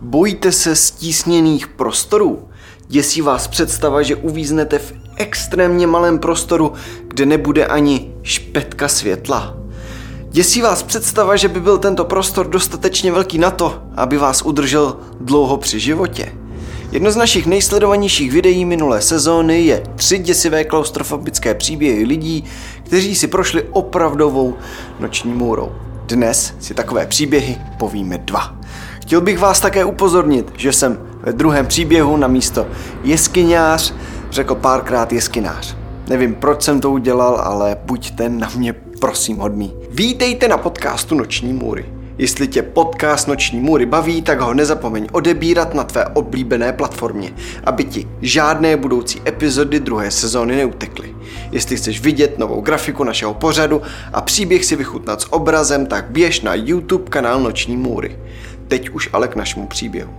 Bojíte se stísněných prostorů? Děsí vás představa, že uvíznete v extrémně malém prostoru, kde nebude ani špetka světla? Děsí vás představa, že by byl tento prostor dostatečně velký na to, aby vás udržel dlouho při životě? Jedno z našich nejsledovanějších videí minulé sezóny je tři děsivé klaustrofobické příběhy lidí, kteří si prošli opravdovou noční můrou. Dnes si takové příběhy povíme dva. Chtěl bych vás také upozornit, že jsem ve druhém příběhu na místo jeskyňář řekl párkrát jeskinář. Nevím, proč jsem to udělal, ale buďte na mě prosím hodný. Vítejte na podcastu Noční můry. Jestli tě podcast Noční můry baví, tak ho nezapomeň odebírat na tvé oblíbené platformě, aby ti žádné budoucí epizody druhé sezóny neutekly. Jestli chceš vidět novou grafiku našeho pořadu a příběh si vychutnat s obrazem, tak běž na YouTube kanál Noční můry. Teď už ale k našemu příběhu.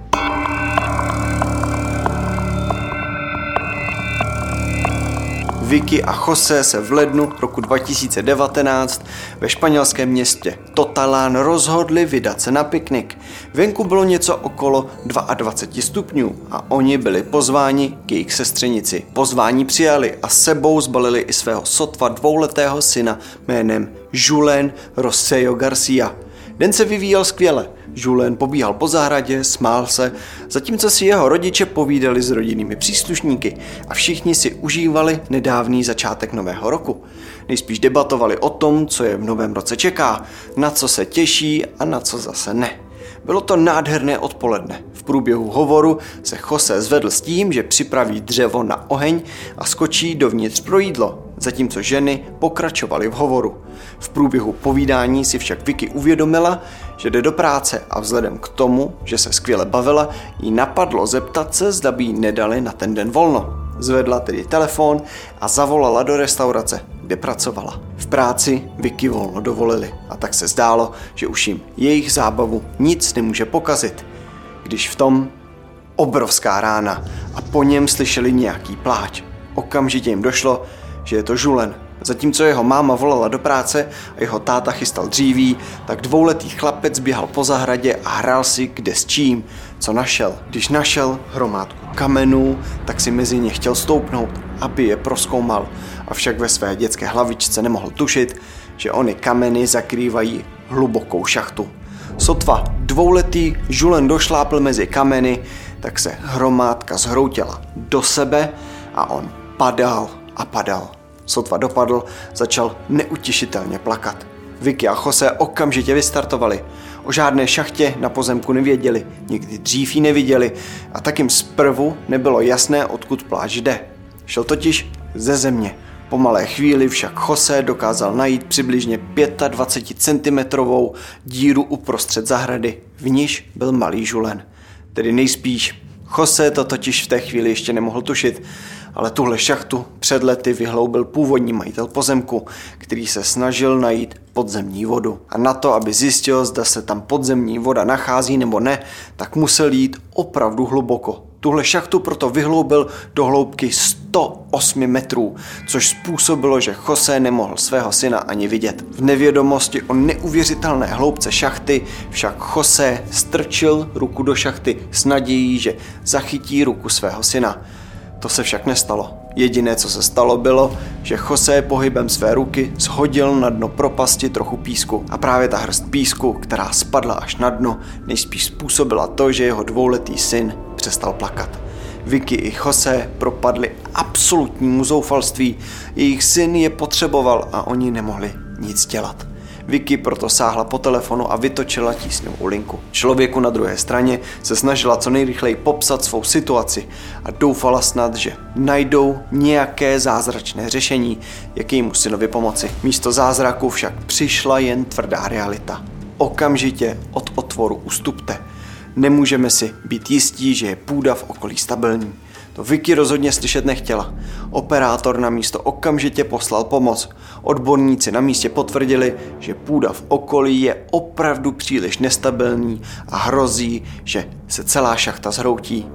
Vicky a Jose se v lednu roku 2019 ve španělském městě Totalán rozhodli vydat se na piknik. Venku bylo něco okolo 22 stupňů a oni byli pozváni k jejich sestřenici. Pozvání přijali a sebou zbalili i svého sotva dvouletého syna jménem Julen Rosselló Garcia. Den se vyvíjel skvěle. Julen pobíhal po zahradě, smál se, zatímco si jeho rodiče povídali s rodinnými příslušníky a všichni si užívali nedávný začátek nového roku. Nejspíš debatovali o tom, co je v novém roce čeká, na co se těší a na co zase ne. Bylo to nádherné odpoledne. V průběhu hovoru se Jose zvedl s tím, že připraví dřevo na oheň a skočí dovnitř pro jídlo, zatímco ženy pokračovaly v hovoru. V průběhu povídání si však Vicky uvědomila, že jde do práce a vzhledem k tomu, že se skvěle bavila, jí napadlo zeptat se, zda by jí nedali na ten den volno. Zvedla tedy telefon a zavolala do restaurace, kde pracovala. V práci Vicky volno dovolili a tak se zdálo, že už jim jejich zábavu nic nemůže pokazit. Když v tom obrovská rána a po něm slyšeli nějaký pláč. Okamžitě jim došlo, že je to Žulen. Zatímco jeho máma volala do práce a jeho táta chystal dříví, tak dvouletý chlapec běhal po zahradě a hrál si kde s čím, co našel. Když našel hromádku kamenů, tak si mezi ně chtěl stoupnout, aby je proskoumal. Avšak ve své dětské hlavičce nemohl tušit, že ony kameny zakrývají hlubokou šachtu. Sotva dvouletý Žulen došlápl mezi kameny, tak se hromádka zhroutila do sebe a on padal a padal. Sotva dopadl, začal neutěšitelně plakat. Vicky a Jose okamžitě vystartovali. O žádné šachtě na pozemku nevěděli, nikdy dřív ji neviděli a tak jim zprvu nebylo jasné, odkud pláž jde. Šel totiž ze země. Po malé chvíli však Jose dokázal najít přibližně 25 cm díru uprostřed zahrady, v níž byl malý žulen. Tedy nejspíš. Jose to totiž v té chvíli ještě nemohl tušit, ale tuhle šachtu před lety vyhloubil původní majitel pozemku, který se snažil najít podzemní vodu. A na to, aby zjistil, zda se tam podzemní voda nachází nebo ne, tak musel jít opravdu hluboko. Tuhle šachtu proto vyhloubil do hloubky 108 metrů, což způsobilo, že Jose nemohl svého syna ani vidět. V nevědomosti o neuvěřitelné hloubce šachty však Jose strčil ruku do šachty s nadějí, že zachytí ruku svého syna. To se však nestalo. Jediné, co se stalo, bylo, že Jose pohybem své ruky shodil na dno propasti trochu písku. A právě ta hrst písku, která spadla až na dno, nejspíš způsobila to, že jeho dvouletý syn přestal plakat. Vicky i Jose propadli absolutnímu zoufalství. Jejich syn je potřeboval a oni nemohli nic dělat. Vicky proto sáhla po telefonu a vytočila tísňovou linku. Člověku na druhé straně se snažila co nejrychleji popsat svou situaci a doufala snad, že najdou nějaké zázračné řešení, jak jejímu synovi pomoci. Místo zázraku však přišla jen tvrdá realita. Okamžitě od otvoru ustupte. Nemůžeme si být jistí, že je půda v okolí stabilní. To Vicky rozhodně slyšet nechtěla. Operátor na místo okamžitě poslal pomoc. Odborníci na místě potvrdili, že půda v okolí je opravdu příliš nestabilní a hrozí, že se celá šachta zhroutí.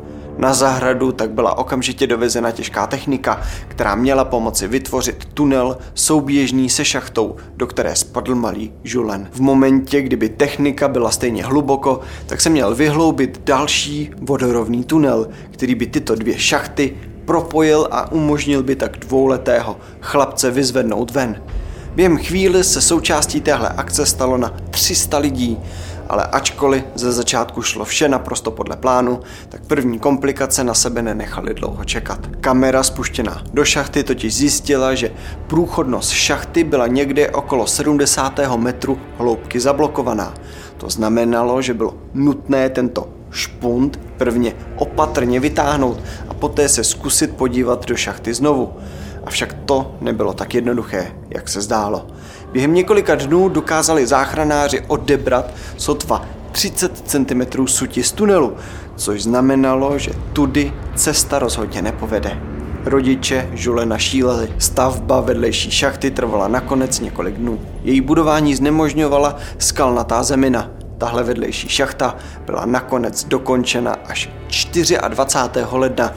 Na zahradu tak byla okamžitě dovezena těžká technika, která měla pomoci vytvořit tunel souběžný se šachtou, do které spadl malý Žulen. V momentě, kdyby technika byla stejně hluboko, tak se měl vyhloubit další vodorovný tunel, který by tyto dvě šachty propojil a umožnil by tak dvouletého chlapce vyzvednout ven. Během chvíli se součástí téhle akce stalo na 300 lidí, ale ačkoliv ze začátku šlo vše naprosto podle plánu, tak první komplikace na sebe nenechaly dlouho čekat. Kamera spuštěná do šachty totiž zjistila, že průchodnost šachty byla někde okolo 70. metru hloubky zablokovaná. To znamenalo, že bylo nutné tento špunt prvně opatrně vytáhnout a poté se zkusit podívat do šachty znovu. Avšak to nebylo tak jednoduché, jak se zdálo. Během několika dnů dokázali záchranáři odebrat sotva 30 cm suti z tunelu, což znamenalo, že tudy cesta rozhodně nepovede. Rodiče žule našíleli. Stavba vedlejší šachty trvala nakonec několik dnů. Její budování znemožňovala skalnatá zemina. Tahle vedlejší šachta byla nakonec dokončena až 24. ledna,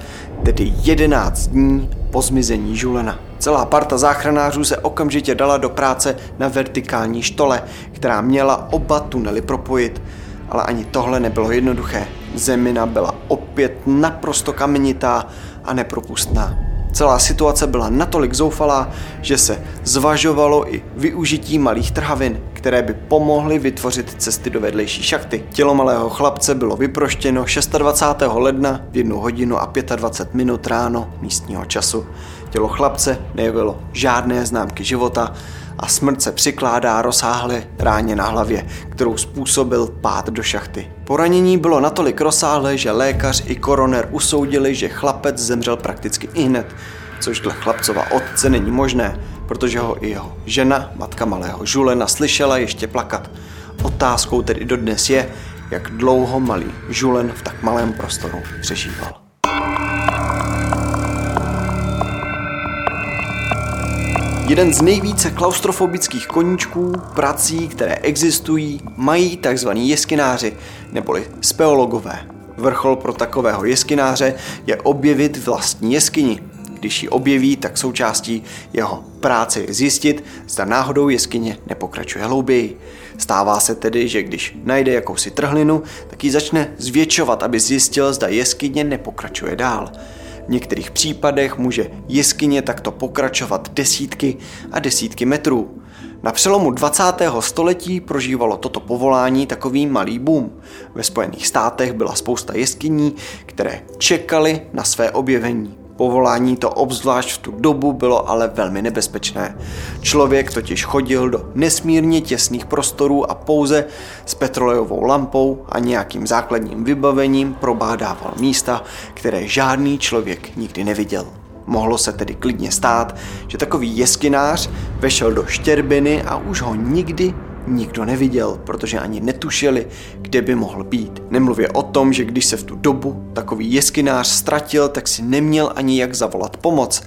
tedy 11 dní po zmizení Žulena. Celá parta záchranářů se okamžitě dala do práce na vertikální štole, která měla oba tunely propojit. Ale ani tohle nebylo jednoduché. Zemina byla opět naprosto kamenitá a nepropustná. Celá situace byla natolik zoufalá, že se zvažovalo i využití malých trhavin, které by pomohly vytvořit cesty do vedlejší šachty. Tělo malého chlapce bylo vyproštěno 26. ledna v 1 hodinu a 25 minut ráno místního času. Tělo chlapce nejevilo žádné známky života a smrt se přikládá rozsáhle ráně na hlavě, kterou způsobil pád do šachty. Poranění bylo natolik rozsáhlé, že lékař i koroner usoudili, že chlapec zemřel prakticky hned, což dle chlapcova otce není možné, protože ho i jeho žena, matka malého Žulena, slyšela ještě plakat. Otázkou tedy dodnes je, jak dlouho malý Žulen v tak malém prostoru přežíval. Jeden z nejvíce klaustrofobických koníčků, prací, které existují, mají tzv. jeskináři, neboli speologové. Vrchol pro takového jeskináře je objevit vlastní jeskyni. Když ji objeví, tak součástí jeho práce je zjistit, zda náhodou jeskyně nepokračuje hlouběji. Stává se tedy, že když najde jakousi trhlinu, tak ji začne zvětšovat, aby zjistil, zda jeskyně nepokračuje dál. V některých případech může jeskyně takto pokračovat desítky a desítky metrů. Na přelomu 20. století prožívalo toto povolání takový malý boom. Ve Spojených státech byla spousta jeskyní, které čekaly na své objevení. Povolání to obzvlášť v tu dobu bylo ale velmi nebezpečné. Člověk totiž chodil do nesmírně těsných prostorů a pouze s petrolejovou lampou a nějakým základním vybavením probádával místa, které žádný člověk nikdy neviděl. Mohlo se tedy klidně stát, že takový jeskynář vešel do štěrbiny a už ho nikdy nikdo neviděl, protože ani netušili, kde by mohl být. Nemluvě o tom, že když se v tu dobu takový jeskynář ztratil, tak si neměl ani jak zavolat pomoc.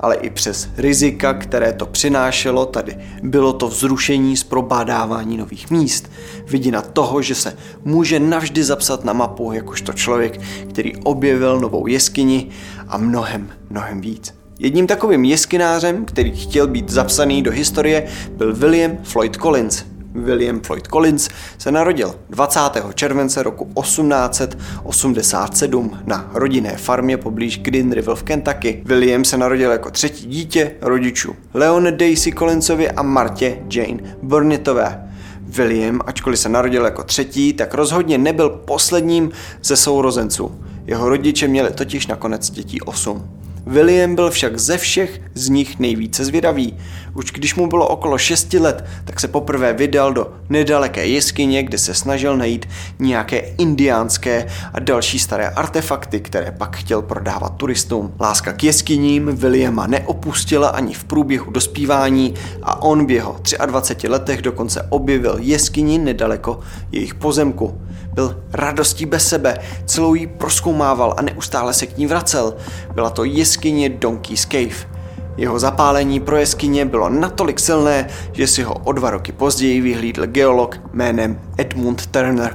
Ale i přes rizika, které to přinášelo, tady bylo to vzrušení z probádávání nových míst. Vidina toho, že se může navždy zapsat na mapu jakožto člověk, který objevil novou jeskyni a mnohem, mnohem víc. Jedním takovým jeskynářem, který chtěl být zapsaný do historie, byl William Floyd Collins, William Floyd Collins se narodil 20. července roku 1887 na rodinné farmě poblíž Green River v Kentucky. William se narodil jako třetí dítě rodičů Leon Daisy Collinsovi a Martě Jane Burnettové. William, ačkoliv se narodil jako třetí, tak rozhodně nebyl posledním ze sourozenců. Jeho rodiče měli totiž nakonec dětí osm. William byl však ze všech z nich nejvíce zvědavý. Už když mu bylo okolo 6 let, tak se poprvé vydal do nedaleké jeskyně, kde se snažil najít nějaké indiánské a další staré artefakty, které pak chtěl prodávat turistům. Láska k jeskyním Williama neopustila ani v průběhu dospívání a on v jeho 23 letech dokonce objevil jeskyni nedaleko jejich pozemku. Byl radostí bez sebe, celou jí proskoumával a neustále se k ní vracel. Byla to jeskyně Donkey's Cave. Jeho zapálení pro jeskyně bylo natolik silné, že si ho o dva roky později vyhlídl geolog jménem Edmund Turner,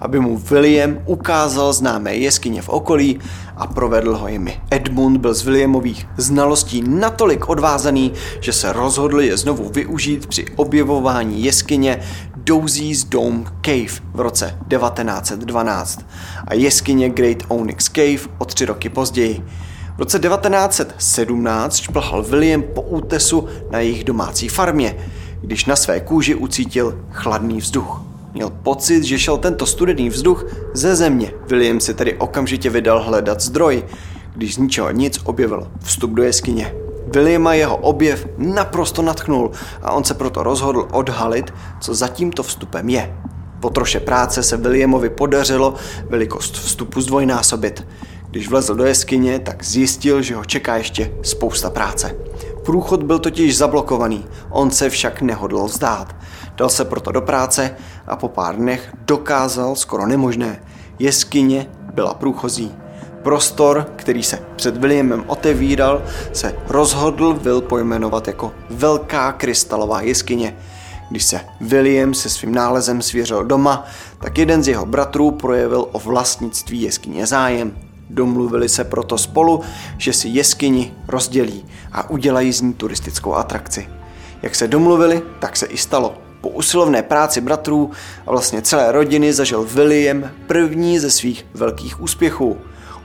aby mu William ukázal známé jeskyně v okolí a provedl ho jimi. Edmund byl z Williamových znalostí natolik odvázaný, že se rozhodl je znovu využít při objevování jeskyně Dozie's Dome Cave v roce 1912 a jeskyně Great Onyx Cave o tři roky později. V roce 1917 šplhal William po útesu na jejich domácí farmě, když na své kůži ucítil chladný vzduch. Měl pocit, že šel tento studený vzduch ze země. William se tedy okamžitě vydal hledat zdroj, když z ničeho nic objevil vstup do jeskyně. Williama jeho objev naprosto natchnul a on se proto rozhodl odhalit, co za tímto vstupem je. Po troše práce se Williamovi podařilo velikost vstupu zdvojnásobit. Když vlezl do jeskyně, tak zjistil, že ho čeká ještě spousta práce. Průchod byl totiž zablokovaný, on se však nehodl vzdát. Dal se proto do práce a po pár dnech dokázal skoro nemožné. Jeskyně byla průchozí. Prostor, který se před Williamem otevíral, se rozhodl Will pojmenovat jako Velká krystalová jeskyně. Když se William se svým nálezem svěřil doma, tak jeden z jeho bratrů projevil o vlastnictví jeskyně zájem. Domluvili se proto spolu, že si jeskyni rozdělí a udělají z ní turistickou atrakci. Jak se domluvili, tak se i stalo. Po usilovné práci bratrů a vlastně celé rodiny zažil William první ze svých velkých úspěchů.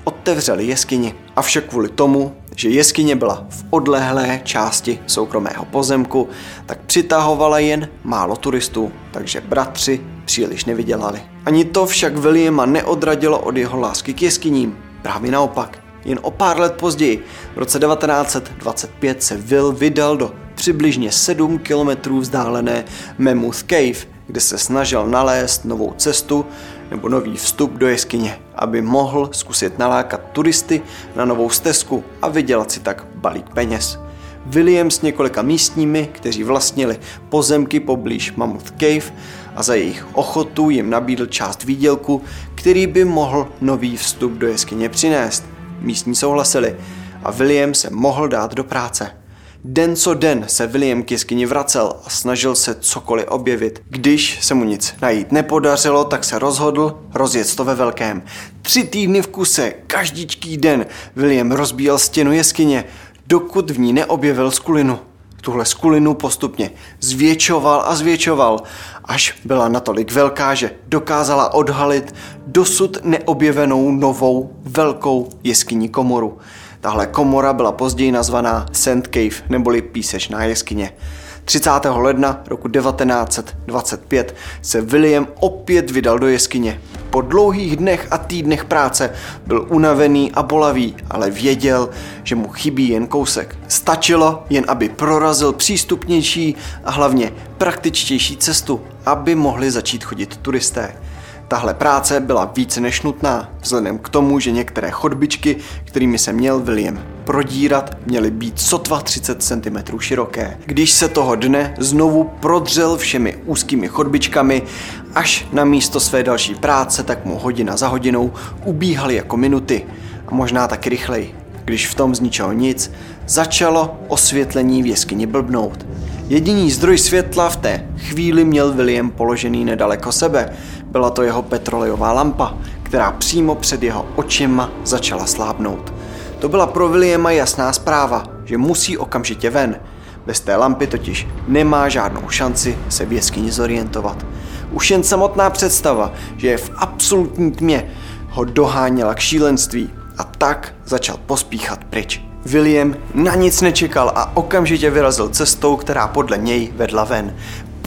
Otevřeli jeskyni, avšak kvůli tomu, že jeskyně byla v odlehlé části soukromého pozemku, tak přitahovala jen málo turistů, takže bratři příliš nevydělali. Ani to však Williama neodradilo od jeho lásky k jeskyním. Právě naopak. Jen o pár let později, v roce 1925, se Will vydal do přibližně 7 kilometrů vzdálené Mammoth Cave, kde se snažil nalézt novou cestu nebo nový vstup do jeskyně, aby mohl zkusit nalákat turisty na novou stezku a vydělat si tak balík peněz. William s několika místními, kteří vlastnili pozemky poblíž Mammoth Cave a za jejich ochotu jim nabídl část výdělku, který by mohl nový vstup do jeskyně přinést. Místní souhlasili a William se mohl dát do práce. Den co den se William k jeskyni vracel a snažil se cokoliv objevit. Když se mu nic najít nepodařilo, tak se rozhodl rozjet to ve velkém. Tři týdny v kuse, každičký den, William rozbíjel stěnu jeskyně, dokud v ní neobjevil skulinu. Tuhle skulinu postupně zvětšoval a zvětšoval, až byla natolik velká, že dokázala odhalit dosud neobjevenou novou velkou jeskyní komoru. Tahle komora byla později nazvaná Sand Cave neboli písečná jeskyně. 30. ledna roku 1925 se William opět vydal do jeskyně. Po dlouhých dnech a týdnech práce byl unavený a bolavý, ale věděl, že mu chybí jen kousek. Stačilo jen, aby prorazil přístupnější a hlavně praktičtější cestu, aby mohli začít chodit turisté. Tahle práce byla více než nutná, vzhledem k tomu, že některé chodbičky, kterými se měl William prodírat, měly být sotva 30 cm široké. Když se toho dne znovu prodřel všemi úzkými chodbičkami, až na místo své další práce, tak mu hodina za hodinou ubíhaly jako minuty a možná taky rychleji. Když v tom z ničeho nic, začalo osvětlení v jeskyni blbnout. Jediný zdroj světla v té chvíli měl William položený nedaleko sebe. Byla to jeho petrolejová lampa, která přímo před jeho očima začala slábnout. To byla pro Williama jasná zpráva, že musí okamžitě ven. Bez té lampy totiž nemá žádnou šanci se v jeskyni zorientovat. Už jen samotná představa, že je v absolutní tmě, ho doháněla k šílenství a tak začal pospíchat pryč. William na nic nečekal a okamžitě vyrazil cestou, která podle něj vedla ven.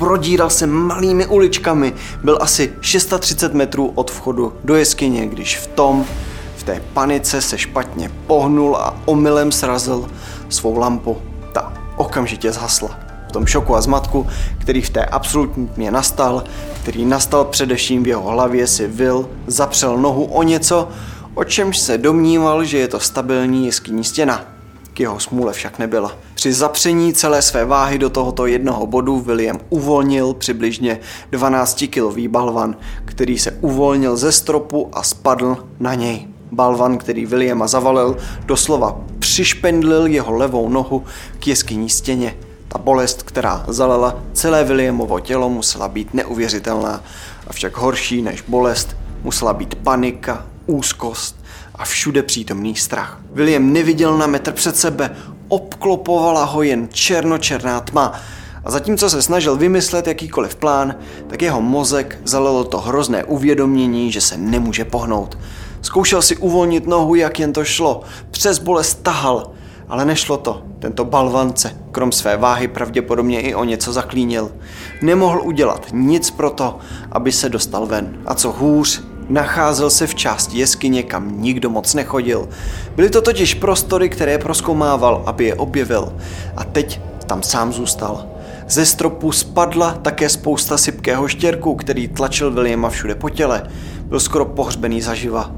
Prodíral se malými uličkami, byl asi 630 metrů od vchodu do jeskyně, když v tom, v té panice se špatně pohnul a omylem srazil svou lampu. Ta okamžitě zhasla. V tom šoku a zmatku, který v té absolutní tmě nastal, který nastal především v jeho hlavě, si Will zapřel nohu o něco, o čemž se domníval, že je to stabilní jeskyní stěna. K jeho smůle však nebyla. Při zapření celé své váhy do tohoto jednoho bodu William uvolnil přibližně 12-kilový balvan, který se uvolnil ze stropu a spadl na něj. Balvan, který Williama zavalil, doslova přišpendlil jeho levou nohu k jeskyní stěně. Ta bolest, která zalela celé Williamovo tělo, musela být neuvěřitelná. Avšak horší než bolest musela být panika, úzkost a všude přítomný strach. William neviděl na metr před sebe, obklopovala ho jen černočerná tma. A zatímco se snažil vymyslet jakýkoliv plán, tak jeho mozek zalilo to hrozné uvědomění, že se nemůže pohnout. Zkoušel si uvolnit nohu, jak jen to šlo. Přes bolest tahal, ale nešlo to. Tento balvance, krom své váhy, pravděpodobně i o něco zaklínil. Nemohl udělat nic pro to, aby se dostal ven. A co hůř, nacházel se v části jeskyně, kam nikdo moc nechodil. Byly to totiž prostory, které proskoumával, aby je objevil. A teď tam sám zůstal. Ze stropu spadla také spousta sypkého štěrku, který tlačil Williama všude po těle. Byl skoro pohřbený zaživa.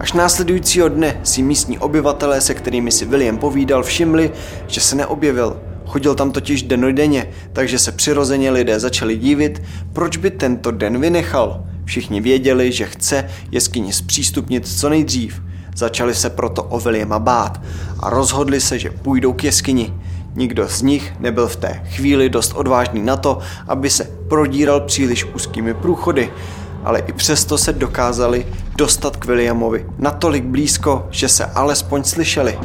Až následujícího dne si místní obyvatelé, se kterými si William povídal, všimli, že se neobjevil. Chodil tam totiž denodenně, takže se přirozeně lidé začali divit, proč by tento den vynechal. Všichni věděli, že chce jeskyni zpřístupnit co nejdřív. Začali se proto o Williama bát a rozhodli se, že půjdou k jeskyni. Nikdo z nich nebyl v té chvíli dost odvážný na to, aby se prodíral příliš úzkými průchody, ale i přesto se dokázali dostat k Williamovi natolik blízko, že se alespoň slyšeli.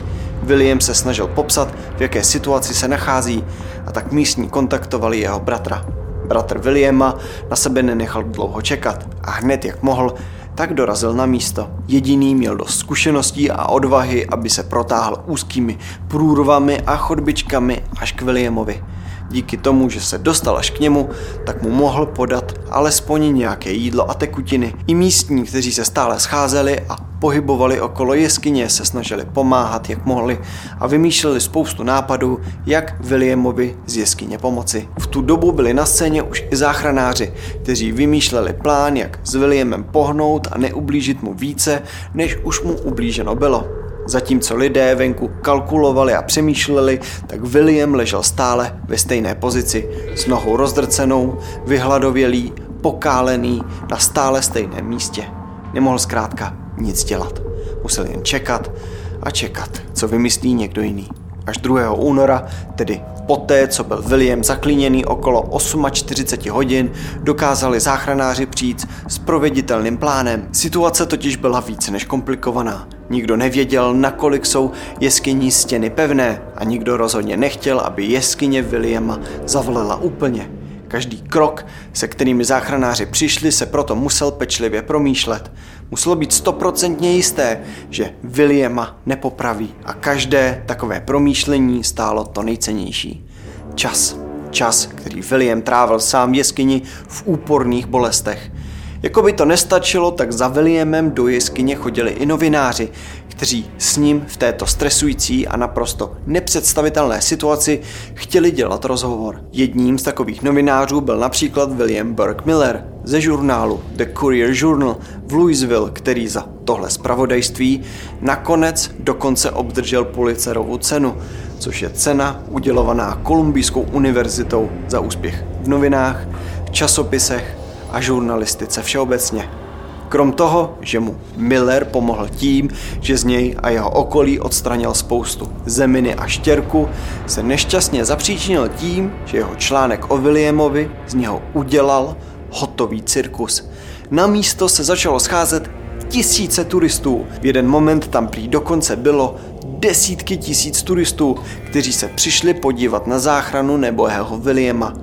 William se snažil popsat, v jaké situaci se nachází a tak místní kontaktovali jeho bratra. Bratr Williama na sebe nenechal dlouho čekat a hned jak mohl, tak dorazil na místo. Jediný měl dost zkušeností a odvahy, aby se protáhl úzkými průrvami a chodbičkami až k Williamovi. Díky tomu, že se dostal až k němu, tak mu mohl podat alespoň nějaké jídlo a tekutiny. I místní, kteří se stále scházeli a pohybovali okolo jeskyně, se snažili pomáhat, jak mohli a vymýšleli spoustu nápadů, jak Williamovi z jeskyně pomoci. V tu dobu byli na scéně už i záchranáři, kteří vymýšleli plán, jak s Williamem pohnout a neublížit mu více, než už mu ublíženo bylo. Zatímco lidé venku kalkulovali a přemýšleli, tak William ležel stále ve stejné pozici, s nohou rozdrcenou, vyhladovělý, pokálený na stále stejném místě. Nemohl zkrátka nic dělat. Musel jen čekat a čekat, co vymyslí někdo jiný. Až 2. února, tedy poté, co byl William zaklíněný okolo 48 hodin, dokázali záchranáři přijít s proveditelným plánem. Situace totiž byla více než komplikovaná. Nikdo nevěděl, nakolik jsou jeskyní stěny pevné a nikdo rozhodně nechtěl, aby jeskyně Williama zavlela úplně. Každý krok, se kterými záchranáři přišli, se proto musel pečlivě promýšlet. Muselo být stoprocentně jisté, že Williama nepopraví a každé takové promýšlení stálo to nejcennější. Čas. Čas, který William trávil sám v jeskyni v úporných bolestech. Jako by to nestačilo, tak za Williamem do jeskyně chodili i novináři, kteří s ním v této stresující a naprosto nepředstavitelné situaci chtěli dělat rozhovor. Jedním z takových novinářů byl například William Burke Miller ze žurnálu The Courier Journal v Louisville, který za tohle zpravodajství nakonec dokonce obdržel Pulitzerovu cenu, což je cena udělovaná Kolumbijskou univerzitou za úspěch v novinách, časopisech a žurnalistice všeobecně. Krom toho, že mu Miller pomohl tím, že z něj a jeho okolí odstranil spoustu zeminy a štěrku, se nešťastně zapříčinil tím, že jeho článek o Williamovi z něho udělal hotový cirkus. Na místo se začalo scházet tisíce turistů. V jeden moment tam prý dokonce bylo desítky tisíc turistů, kteří se přišli podívat na záchranu nebo jeho Williama.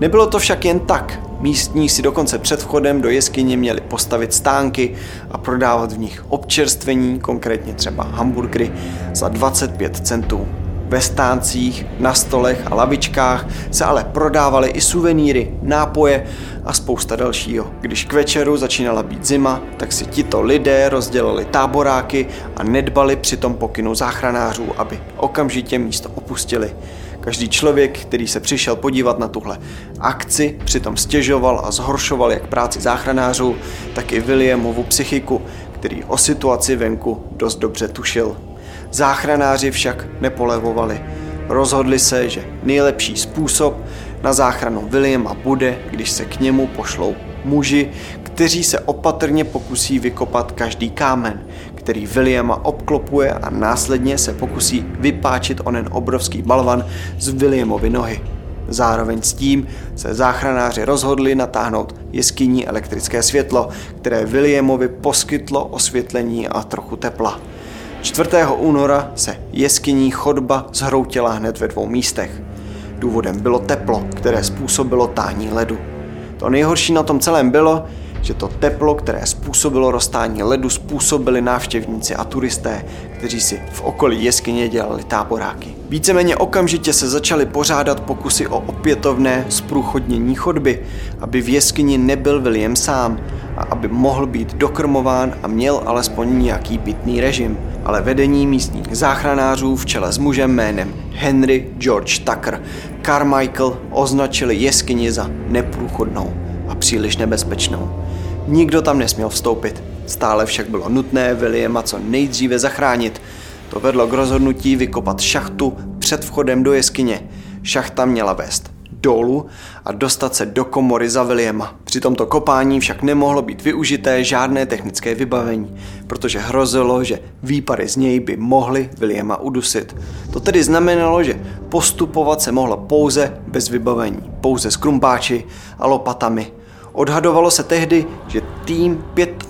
Nebylo to však jen tak. Místní si dokonce před vchodem do jeskyně měli postavit stánky a prodávat v nich občerstvení, konkrétně třeba hamburgery, za 25 centů. Ve stáncích, na stolech a lavičkách se ale prodávaly i suvenýry, nápoje a spousta dalšího. Když k večeru začínala být zima, tak si tito lidé rozdělili táboráky a nedbali přitom pokynu záchranářů, aby okamžitě místo opustili. Každý člověk, který se přišel podívat na tuhle akci, přitom stěžoval a zhoršoval jak práci záchranářů, tak i Williamovu psychiku, který o situaci venku dost dobře tušil. Záchranáři však nepolevovali. Rozhodli se, že nejlepší způsob na záchranu Williama bude, když se k němu pošlou muži, kteří se opatrně pokusí vykopat každý kámen, který Williama obklopuje a následně se pokusí vypáčit onen obrovský balvan z Williamovy nohy. Zároveň s tím se záchranáři rozhodli natáhnout jeskyní elektrické světlo, které Williamovi poskytlo osvětlení a trochu tepla. 4. února se jeskyní chodba zhroutila hned ve dvou místech. Důvodem bylo teplo, které způsobilo tání ledu. To nejhorší na tom celém bylo, že to teplo, které způsobilo roztání ledu, způsobili návštěvníci a turisté, kteří si v okolí jeskyně dělali táboráky. Víceméně okamžitě se začaly pořádat pokusy o opětovné zprůchodnění chodby, aby v jeskyni nebyl William sám a aby mohl být dokrmován a měl alespoň nějaký pitný režim. Ale vedení místních záchranářů v čele s mužem jménem Henry George Tucker Carmichael označili jeskyni za neprůchodnou a příliš nebezpečnou. Nikdo tam nesměl vstoupit. Stále však bylo nutné Williama co nejdříve zachránit. To vedlo k rozhodnutí vykopat šachtu před vchodem do jeskyně. Šachta měla vést dolů a dostat se do komory za Williama. Při tomto kopání však nemohlo být využité žádné technické vybavení, protože hrozilo, že výpary z něj by mohly Williama udusit. To tedy znamenalo, že postupovat se mohlo pouze bez vybavení, pouze s krumpáči a lopatami Odhadovalo se tehdy, že tým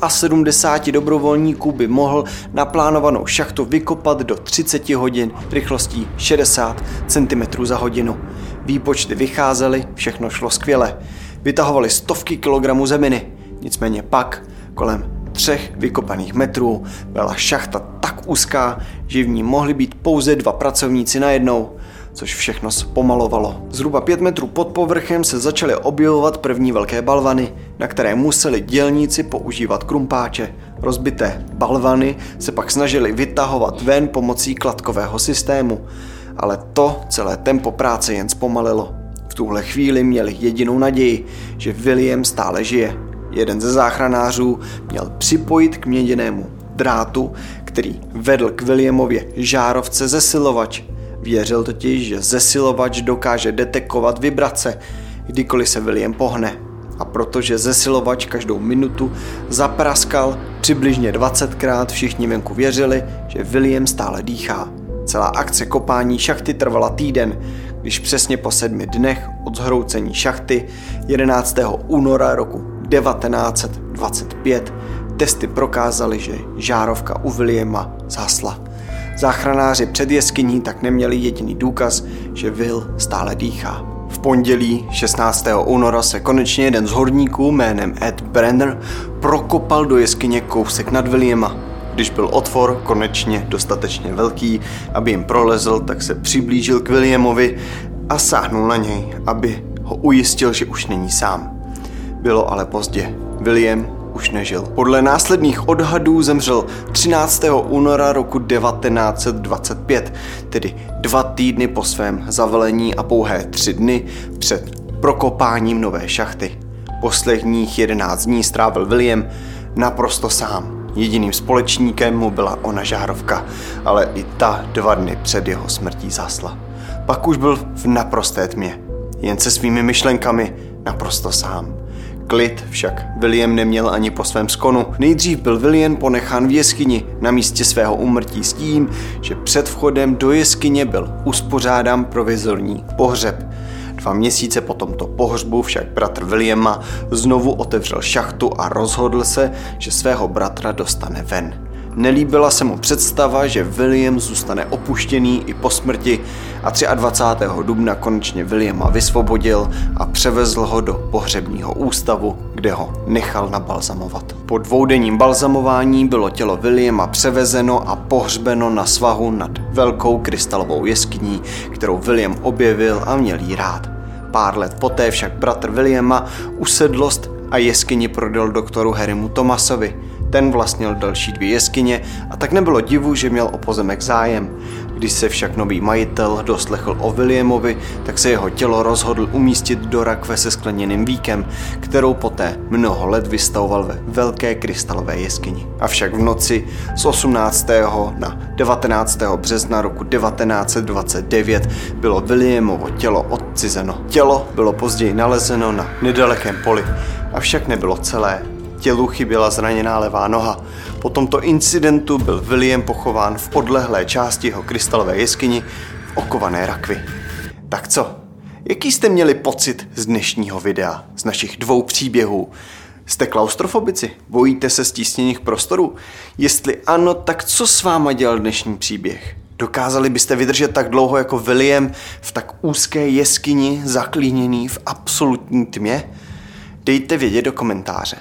75 dobrovolníků by mohl naplánovanou šachtu vykopat do 30 hodin rychlostí 60 cm za hodinu. Výpočty vycházely, všechno šlo skvěle. Vytahovali stovky kilogramů zeminy. Nicméně pak, kolem třech vykopaných metrů, byla šachta tak úzká, že v ní mohli být pouze dva pracovníci najednou což všechno zpomalovalo. Zhruba pět metrů pod povrchem se začaly objevovat první velké balvany, na které museli dělníci používat krumpáče. Rozbité balvany se pak snažili vytahovat ven pomocí kladkového systému, ale to celé tempo práce jen zpomalilo. V tuhle chvíli měli jedinou naději, že William stále žije. Jeden ze záchranářů měl připojit k měděnému drátu, který vedl k Williamově žárovce zesilovač, Věřil totiž, že zesilovač dokáže detekovat vibrace, kdykoliv se William pohne. A protože zesilovač každou minutu zapraskal přibližně 20krát, všichni venku věřili, že William stále dýchá. Celá akce kopání šachty trvala týden, když přesně po sedmi dnech od zhroucení šachty 11. února roku 1925 testy prokázaly, že žárovka u Williama zasla. Záchranáři před jeskyní tak neměli jediný důkaz, že Will stále dýchá. V pondělí 16. února se konečně jeden z horníků jménem Ed Brenner prokopal do jeskyně kousek nad Williama. Když byl otvor konečně dostatečně velký, aby jim prolezl, tak se přiblížil k Williamovi a sáhnul na něj, aby ho ujistil, že už není sám. Bylo ale pozdě. William už nežil. Podle následných odhadů zemřel 13. února roku 1925, tedy dva týdny po svém zavelení a pouhé tři dny před prokopáním nové šachty. Posledních 11 dní strávil William naprosto sám. Jediným společníkem mu byla ona žárovka, ale i ta dva dny před jeho smrtí zasla. Pak už byl v naprosté tmě, jen se svými myšlenkami naprosto sám. Klid však William neměl ani po svém skonu. Nejdřív byl William ponechán v jeskyni na místě svého umrtí s tím, že před vchodem do jeskyně byl uspořádán provizorní pohřeb. Dva měsíce po tomto pohřbu však bratr Williama znovu otevřel šachtu a rozhodl se, že svého bratra dostane ven. Nelíbila se mu představa, že William zůstane opuštěný i po smrti a 23. dubna konečně Williama vysvobodil a převezl ho do pohřebního ústavu, kde ho nechal nabalzamovat. Po dvoudenním balzamování bylo tělo Williama převezeno a pohřbeno na svahu nad velkou krystalovou jeskyní, kterou William objevil a měl jí rád. Pár let poté však bratr Williama usedlost a jeskyni prodal doktoru Harrymu Thomasovi, ten vlastnil další dvě jeskyně a tak nebylo divu, že měl o pozemek zájem. Když se však nový majitel doslechl o Williamovi, tak se jeho tělo rozhodl umístit do rakve se skleněným víkem, kterou poté mnoho let vystavoval ve velké krystalové jeskyni. Avšak v noci z 18. na 19. března roku 1929 bylo Williamovo tělo odcizeno. Tělo bylo později nalezeno na nedalekém poli, avšak nebylo celé Tělu chyběla zraněná levá noha. Po tomto incidentu byl William pochován v odlehlé části jeho krystalové jeskyni v okované rakvi. Tak co? Jaký jste měli pocit z dnešního videa, z našich dvou příběhů? Jste klaustrofobici? Bojíte se stísněných prostorů? Jestli ano, tak co s váma dělal dnešní příběh? Dokázali byste vydržet tak dlouho jako William v tak úzké jeskyni zaklíněný v absolutní tmě? Dejte vědět do komentáře.